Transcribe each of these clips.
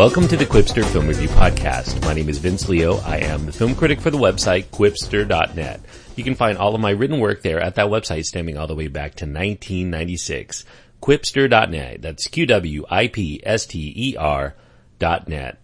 Welcome to the Qwipster Film Review Podcast. My name is Vince Leo. I am the film critic for the website qwipster.net. You can find all of my written work there at that website stemming all the way back to 1996. Qwipster.net. That's Q-W-I-P-S-T-E-R dot net.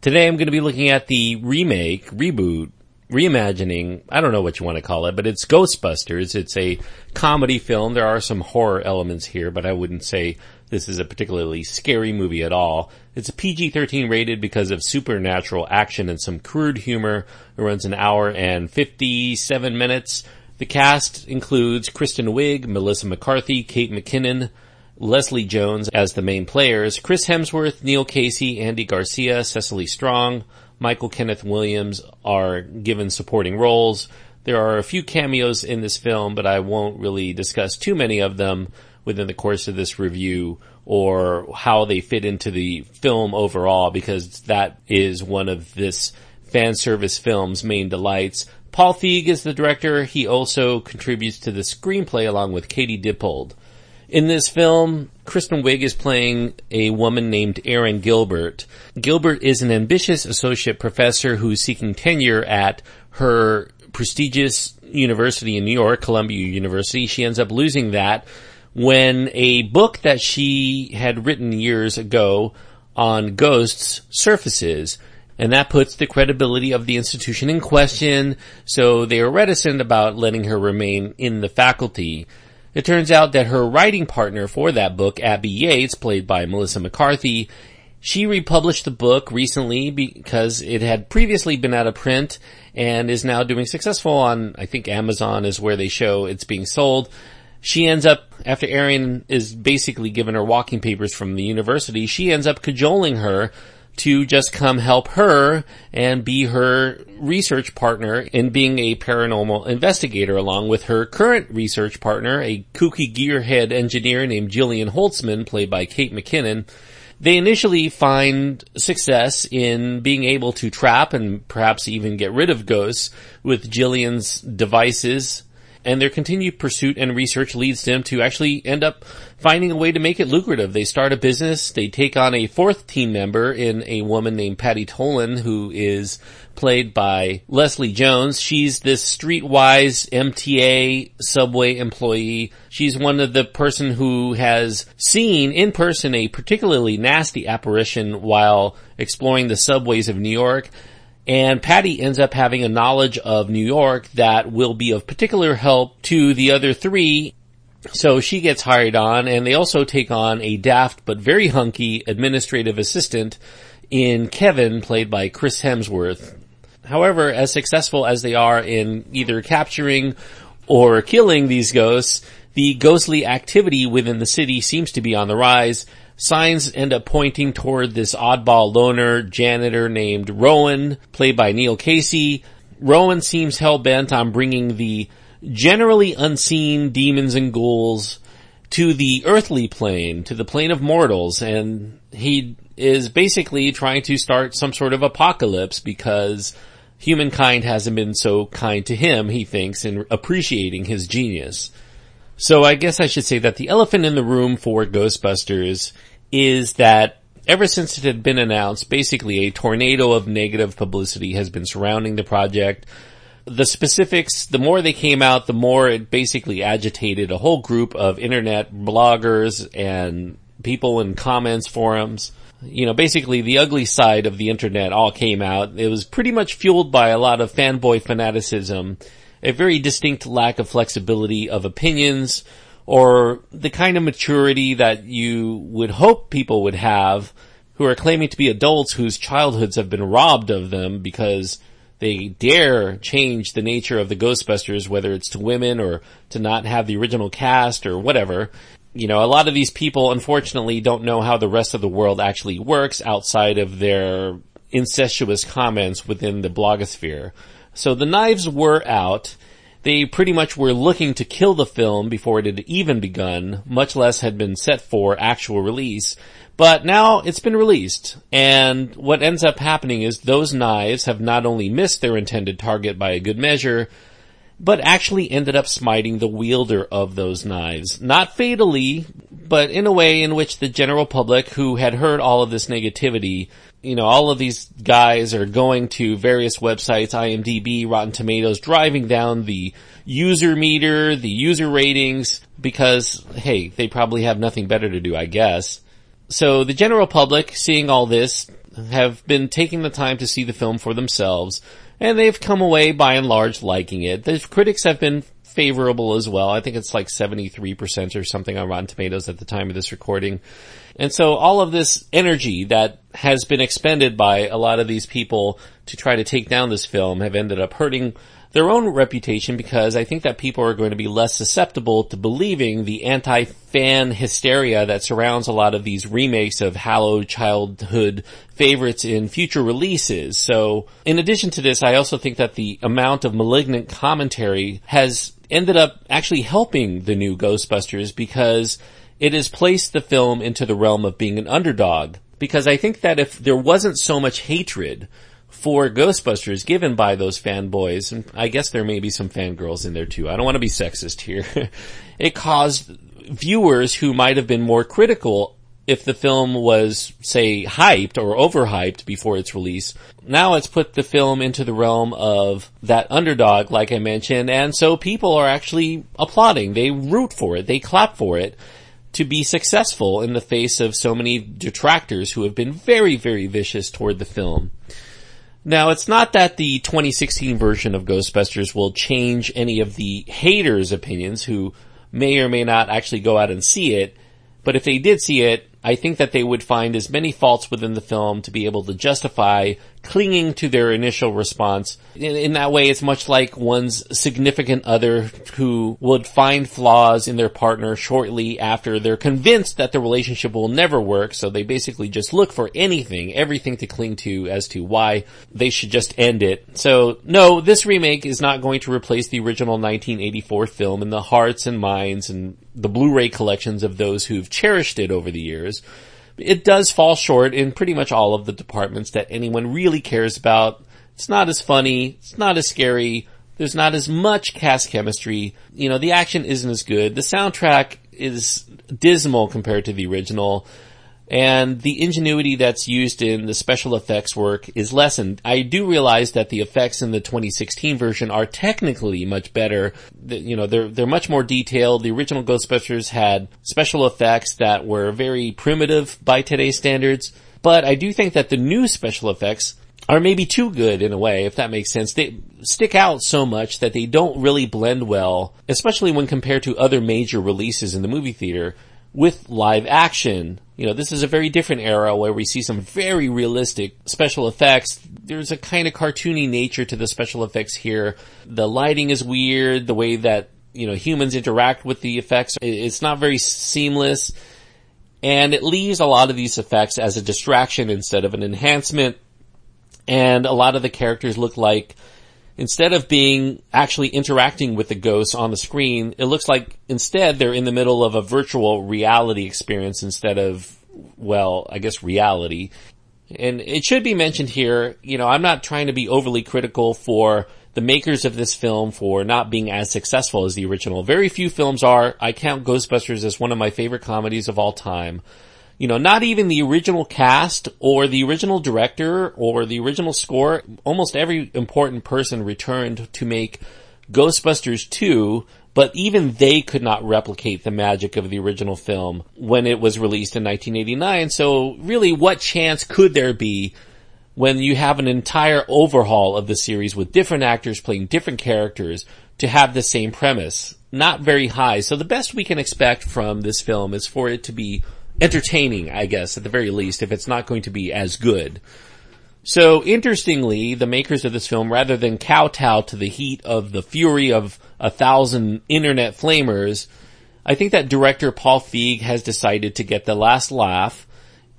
Today I'm going to be looking at the remake, reboot, reimagining, I don't know what you want to call it, but it's Ghostbusters. It's a comedy film. There are some horror elements here, but I wouldn't say this is a particularly scary movie at all. It's a PG-13 rated because of supernatural action and some crude humor. It runs an hour and 57 minutes. The cast includes Kristen Wiig, Melissa McCarthy, Kate McKinnon, Leslie Jones as the main players, Chris Hemsworth, Neil Casey, Andy Garcia, Cecily Strong, Michael Kenneth Williams are given supporting roles. There are a few cameos in this film, but I won't really discuss too many of them within the course of this review or how they fit into the film overall because that is one of this fan service film's main delights. Paul Feig is the director. He also contributes to the screenplay along with Katie Dippold. In this film, Kristen Wiig is playing a woman named Erin Gilbert. Gilbert is an ambitious associate professor who's seeking tenure at her prestigious university in New York, Columbia University. She ends up losing that when a book that she had written years ago on ghosts surfaces. And that puts the credibility of the institution in question, so they are reticent about letting her remain in the faculty. It turns out that her writing partner for that book, Abby Yates, played by Melissa McCarthy, she republished the book recently because it had previously been out of print and is now doing successful on, I think Amazon is where they show it's being sold she ends up, after Erin is basically given her walking papers from the university, she ends up cajoling her to just come help her and be her research partner in being a paranormal investigator along with her current research partner, a kooky gearhead engineer named Jillian Holtzmann, played by Kate McKinnon. They initially find success in being able to trap and perhaps even get rid of ghosts with Jillian's devices and their continued pursuit and research leads them to actually end up finding a way to make it lucrative. They start a business, they take on a fourth team member in a woman named Patty Tolan who is played by Leslie Jones. She's this streetwise MTA subway employee. She's one of the person who has seen in person a particularly nasty apparition while exploring the subways of New York. And Patty ends up having a knowledge of New York that will be of particular help to the other three. So she gets hired on and they also take on a daft but very hunky administrative assistant in Kevin played by Chris Hemsworth. However, as successful as they are in either capturing or killing these ghosts, the ghostly activity within the city seems to be on the rise Signs end up pointing toward this oddball loner janitor named Rowan, played by Neil Casey. Rowan seems hell-bent on bringing the generally unseen demons and ghouls to the earthly plane, to the plane of mortals, and he is basically trying to start some sort of apocalypse because humankind hasn't been so kind to him, he thinks, in appreciating his genius. So I guess I should say that the elephant in the room for Ghostbusters is that ever since it had been announced, basically a tornado of negative publicity has been surrounding the project. The specifics, the more they came out, the more it basically agitated a whole group of internet bloggers and people in comments forums. You know, basically the ugly side of the internet all came out. It was pretty much fueled by a lot of fanboy fanaticism, a very distinct lack of flexibility of opinions, or the kind of maturity that you would hope people would have who are claiming to be adults whose childhoods have been robbed of them because they dare change the nature of the Ghostbusters, whether it's to women or to not have the original cast or whatever. You know, a lot of these people unfortunately don't know how the rest of the world actually works outside of their incestuous comments within the blogosphere. So the knives were out they pretty much were looking to kill the film before it had even begun, much less had been set for actual release. But now it's been released, and what ends up happening is those knives have not only missed their intended target by a good measure, but actually ended up smiting the wielder of those knives. Not fatally, but in a way in which the general public who had heard all of this negativity, you know, all of these guys are going to various websites, IMDb, Rotten Tomatoes, driving down the user meter, the user ratings, because, hey, they probably have nothing better to do, I guess. So the general public, seeing all this, have been taking the time to see the film for themselves, and they've come away by and large liking it. The critics have been favorable as well. I think it's like 73% or something on Rotten Tomatoes at the time of this recording. And so all of this energy that has been expended by a lot of these people to try to take down this film have ended up hurting their own reputation because I think that people are going to be less susceptible to believing the anti-fan hysteria that surrounds a lot of these remakes of hallowed childhood favorites in future releases. So in addition to this, I also think that the amount of malignant commentary has ended up actually helping the new Ghostbusters because it has placed the film into the realm of being an underdog. Because I think that if there wasn't so much hatred for Ghostbusters given by those fanboys, and I guess there may be some fangirls in there too. I don't want to be sexist here. it caused viewers who might have been more critical if the film was, say, hyped or overhyped before its release. Now it's put the film into the realm of that underdog, like I mentioned, and so people are actually applauding. They root for it. They clap for it to be successful in the face of so many detractors who have been very, very vicious toward the film. Now, it's not that the 2016 version of Ghostbusters will change any of the haters' opinions who may or may not actually go out and see it, but if they did see it, I think that they would find as many faults within the film to be able to justify clinging to their initial response. In, in, that way, it's much like one's significant other who would find flaws in their partner shortly after they're convinced that the relationship will never work. So they basically just look for anything, everything to cling to as to why they should just end it. So no, this remake is not going to replace the original 1984 film in the hearts and minds and the Blu-ray collections of those who've cherished it over the years. It does fall short in pretty much all of the departments that anyone really cares about. It's not as funny. It's not as scary. There's not as much cast chemistry. You know, the action isn't as good. The soundtrack is dismal compared to the original and the ingenuity that's used in the special effects work is lessened. I do realize that the effects in the 2016 version are technically much better. You know, they're, they're much more detailed. The original Ghostbusters had special effects that were very primitive by today's standards, but I do think that the new special effects are maybe too good in a way, if that makes sense. They stick out so much that they don't really blend well, especially when compared to other major releases in the movie theater with live action. You know, this is a very different era where we see some very realistic special effects. There's a kind of cartoony nature to the special effects here. The lighting is weird, the way that, you know, humans interact with the effects, it's not very seamless. And it leaves a lot of these effects as a distraction instead of an enhancement. And a lot of the characters look like instead of being actually interacting with the ghosts on the screen, it looks like instead they're in the middle of a virtual reality experience instead of, well, I guess reality. And it should be mentioned here, you know, I'm not trying to be overly critical for the makers of this film for not being as successful as the original. Very few films are. I count Ghostbusters as one of my favorite comedies of all time you know, not even the original cast or the original director or the original score, almost every important person returned to make Ghostbusters 2, but even they could not replicate the magic of the original film when it was released in 1989. So really, what chance could there be when you have an entire overhaul of the series with different actors playing different characters to have the same premise? Not very high. So the best we can expect from this film is for it to be entertaining, I guess, at the very least, if it's not going to be as good. So interestingly, the makers of this film, rather than kowtow to the heat of the fury of a thousand internet flamers, I think that director Paul Feig has decided to get the last laugh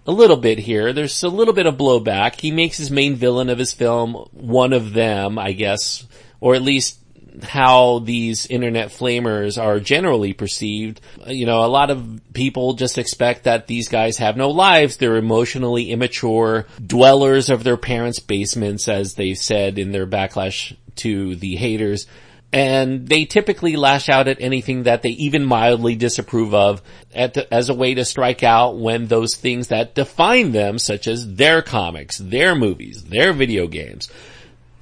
a little bit here. There's a little bit of blowback. He makes his main villain of his film one of them, I guess, or at least how these internet flamers are generally perceived. You know, a lot of people just expect that these guys have no lives. They're emotionally immature dwellers of their parents' basements, as they said in their backlash to the haters. and they typically lash out at anything that they even mildly disapprove of the, as a way to strike out when those things that define them, such as their comics, their movies, their video games,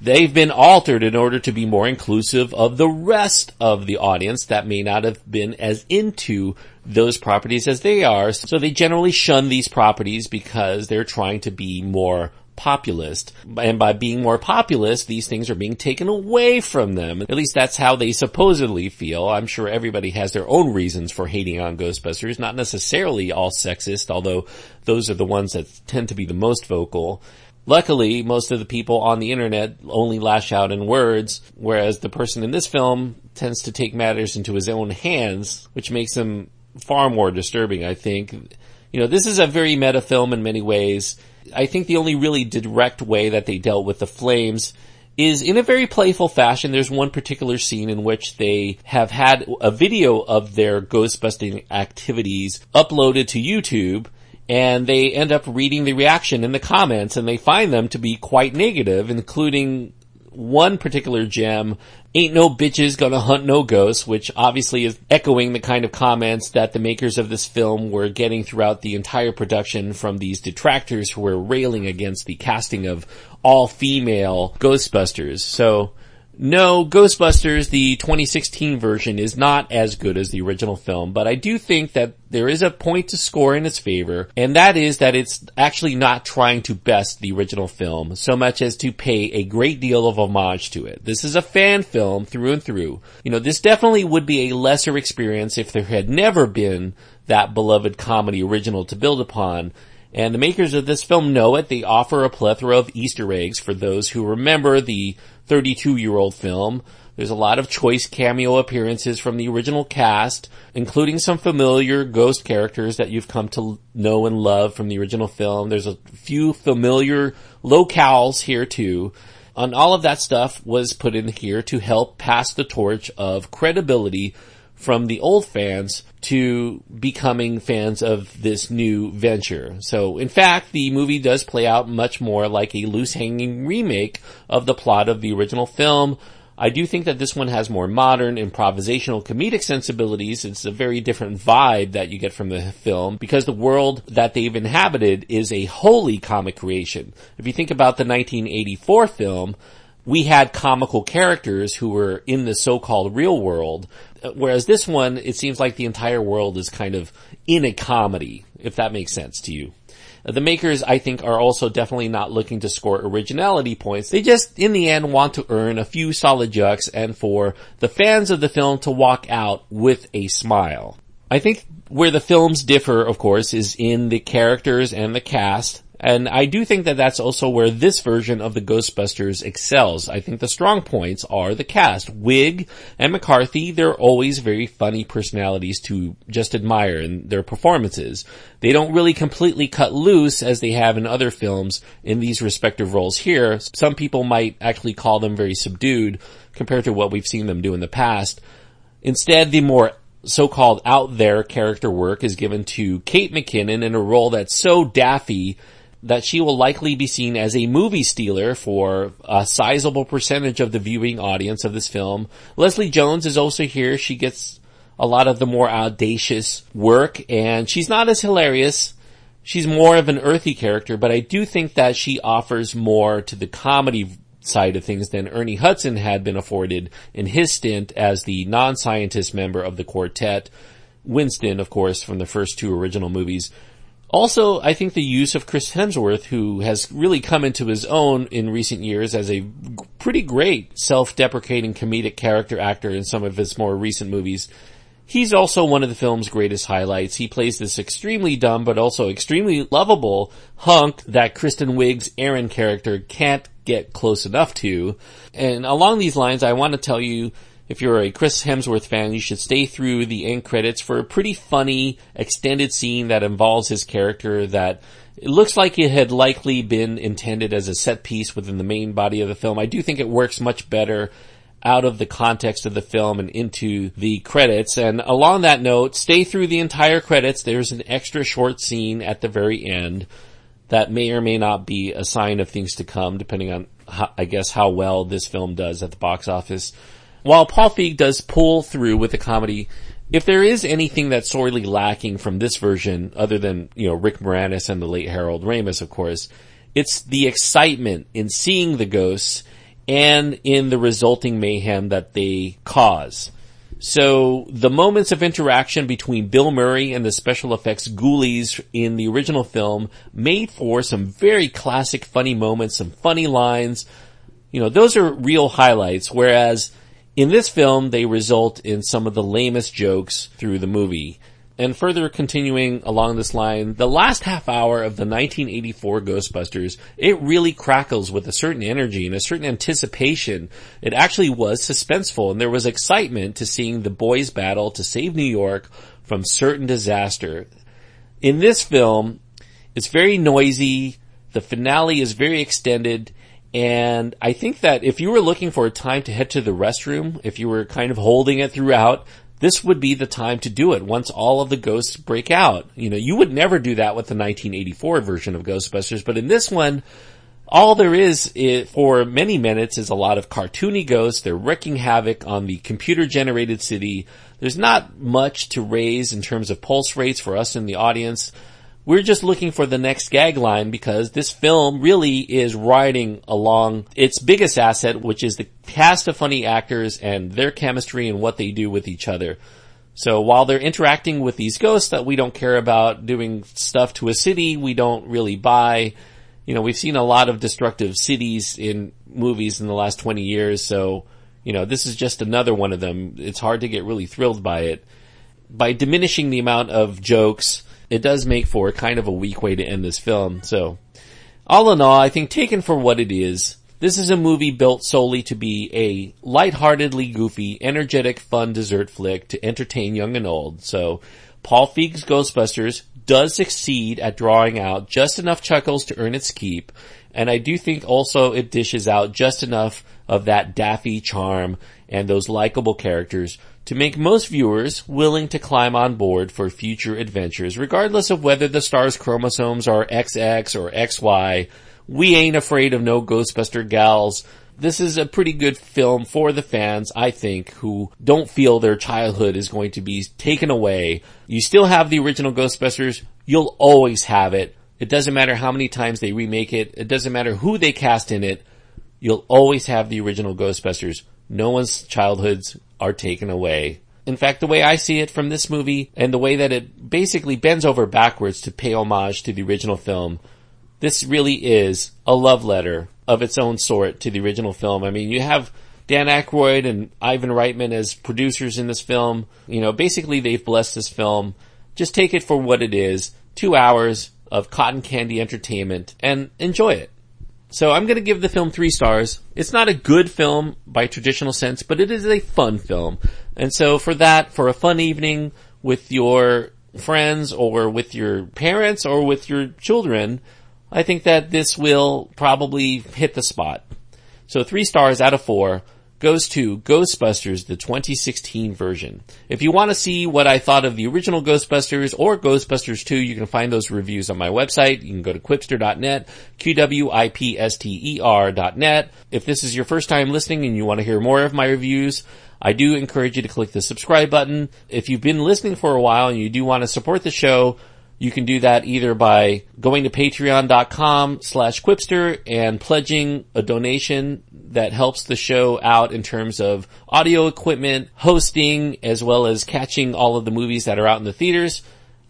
they've been altered in order to be more inclusive of the rest of the audience that may not have been as into those properties as they are. So they generally shun these properties because they're trying to be more populist. And by being more populist, these things are being taken away from them. At least that's how they supposedly feel. I'm sure everybody has their own reasons for hating on Ghostbusters, not necessarily all sexist, although those are the ones that tend to be the most vocal. Luckily, most of the people on the internet only lash out in words, whereas the person in this film tends to take matters into his own hands, which makes him far more disturbing, I think. You know, this is a very meta film in many ways. I think the only really direct way that they dealt with the flames is in a very playful fashion. There's one particular scene in which they have had a video of their ghostbusting activities uploaded to YouTube and they end up reading the reaction in the comments and they find them to be quite negative, including one particular gem, ain't no bitches gonna hunt no ghosts, which obviously is echoing the kind of comments that the makers of this film were getting throughout the entire production from these detractors who were railing against the casting of all female Ghostbusters. So, no, Ghostbusters, the 2016 version is not as good as the original film, but I do think that there is a point to score in its favor, and that is that it's actually not trying to best the original film so much as to pay a great deal of homage to it. This is a fan film through and through. You know, this definitely would be a lesser experience if there had never been that beloved comedy original to build upon, and the makers of this film know it. They offer a plethora of Easter eggs for those who remember the 32 year old film. There's a lot of choice cameo appearances from the original cast, including some familiar ghost characters that you've come to know and love from the original film. There's a few familiar locales here too. And all of that stuff was put in here to help pass the torch of credibility from the old fans to becoming fans of this new venture. So in fact, the movie does play out much more like a loose hanging remake of the plot of the original film. I do think that this one has more modern, improvisational, comedic sensibilities. It's a very different vibe that you get from the film because the world that they've inhabited is a wholly comic creation. If you think about the 1984 film, we had comical characters who were in the so-called real world Whereas this one, it seems like the entire world is kind of in a comedy, if that makes sense to you. Uh, the makers, I think, are also definitely not looking to score originality points. They just, in the end, want to earn a few solid jucks and for the fans of the film to walk out with a smile. I think where the films differ, of course, is in the characters and the cast. And I do think that that's also where this version of the Ghostbusters excels. I think the strong points are the cast. Wiig and McCarthy, they're always very funny personalities to just admire in their performances. They don't really completely cut loose as they have in other films in these respective roles here. Some people might actually call them very subdued compared to what we've seen them do in the past. Instead, the more so-called out there character work is given to Kate McKinnon in a role that's so daffy that she will likely be seen as a movie stealer for a sizable percentage of the viewing audience of this film. Leslie Jones is also here. She gets a lot of the more audacious work and she's not as hilarious. She's more of an earthy character, but I do think that she offers more to the comedy side of things than Ernie Hudson had been afforded in his stint as the non-scientist member of the quartet. Winston, of course, from the first two original movies, also, I think the use of Chris Hemsworth, who has really come into his own in recent years as a pretty great self-deprecating comedic character actor in some of his more recent movies, he's also one of the film's greatest highlights. He plays this extremely dumb but also extremely lovable hunk that Kristen Wiig's Erin character can't get close enough to. And along these lines, I want to tell you if you're a Chris Hemsworth fan, you should stay through the end credits for a pretty funny extended scene that involves his character that it looks like it had likely been intended as a set piece within the main body of the film. I do think it works much better out of the context of the film and into the credits. And along that note, stay through the entire credits. There's an extra short scene at the very end that may or may not be a sign of things to come, depending on, how, I guess, how well this film does at the box office. While Paul Feig does pull through with the comedy, if there is anything that's sorely lacking from this version, other than, you know, Rick Moranis and the late Harold Ramis, of course, it's the excitement in seeing the ghosts and in the resulting mayhem that they cause. So the moments of interaction between Bill Murray and the special effects ghoulies in the original film made for some very classic funny moments, some funny lines. You know, those are real highlights, whereas in this film they result in some of the lamest jokes through the movie. And further continuing along this line, the last half hour of the 1984 Ghostbusters, it really crackles with a certain energy and a certain anticipation. It actually was suspenseful and there was excitement to seeing the boys battle to save New York from certain disaster. In this film, it's very noisy. The finale is very extended. And I think that if you were looking for a time to head to the restroom, if you were kind of holding it throughout, this would be the time to do it once all of the ghosts break out. You know, you would never do that with the 1984 version of Ghostbusters, but in this one, all there is, for many minutes is a lot of cartoony ghosts. They're wreaking havoc on the computer generated city. There's not much to raise in terms of pulse rates for us in the audience. We're just looking for the next gag line because this film really is riding along its biggest asset, which is the cast of funny actors and their chemistry and what they do with each other. So while they're interacting with these ghosts that we don't care about doing stuff to a city we don't really buy, you know, we've seen a lot of destructive cities in movies in the last 20 years, so, you know, this is just another one of them. It's hard to get really thrilled by it. By diminishing the amount of jokes, it does make for kind of a weak way to end this film. So, all in all, I think taken for what it is, this is a movie built solely to be a lightheartedly goofy, energetic, fun dessert flick to entertain young and old. So, Paul Feig's Ghostbusters does succeed at drawing out just enough chuckles to earn its keep, and I do think also it dishes out just enough of that daffy charm and those likable characters to make most viewers willing to climb on board for future adventures, regardless of whether the star's chromosomes are XX or XY. We ain't afraid of no Ghostbuster gals. This is a pretty good film for the fans, I think, who don't feel their childhood is going to be taken away. You still have the original Ghostbusters. You'll always have it. It doesn't matter how many times they remake it. It doesn't matter who they cast in it. You'll always have the original Ghostbusters. No one's childhoods are taken away. In fact, the way I see it from this movie and the way that it basically bends over backwards to pay homage to the original film, this really is a love letter of its own sort to the original film. I mean, you have Dan Aykroyd and Ivan Reitman as producers in this film. You know, basically they've blessed this film. Just take it for what it is. Two hours of cotton candy entertainment and enjoy it. So I'm going to give the film three stars. It's not a good film by traditional sense, but it is a fun film. And so for that, for a fun evening with your friends or with your parents or with your children, I think that this will probably hit the spot. So three stars out of four goes to Ghostbusters, the 2016 version. If you want to see what I thought of the original Ghostbusters or Ghostbusters 2, you can find those reviews on my website. You can go to qwipster.net, Q-W-I-P-S-T-E-R.net. If this is your first time listening and you want to hear more of my reviews, I do encourage you to click the subscribe button. If you've been listening for a while and you do want to support the show, you can do that either by going to patreon.com slash qwipster and pledging a donation that helps the show out in terms of audio equipment, hosting, as well as catching all of the movies that are out in the theaters.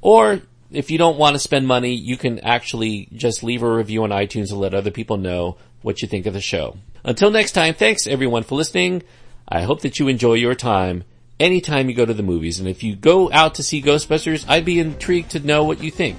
Or if you don't want to spend money, you can actually just leave a review on iTunes and let other people know what you think of the show. Until next time, thanks everyone for listening. I hope that you enjoy your time anytime you go to the movies. And if you go out to see Ghostbusters, I'd be intrigued to know what you think.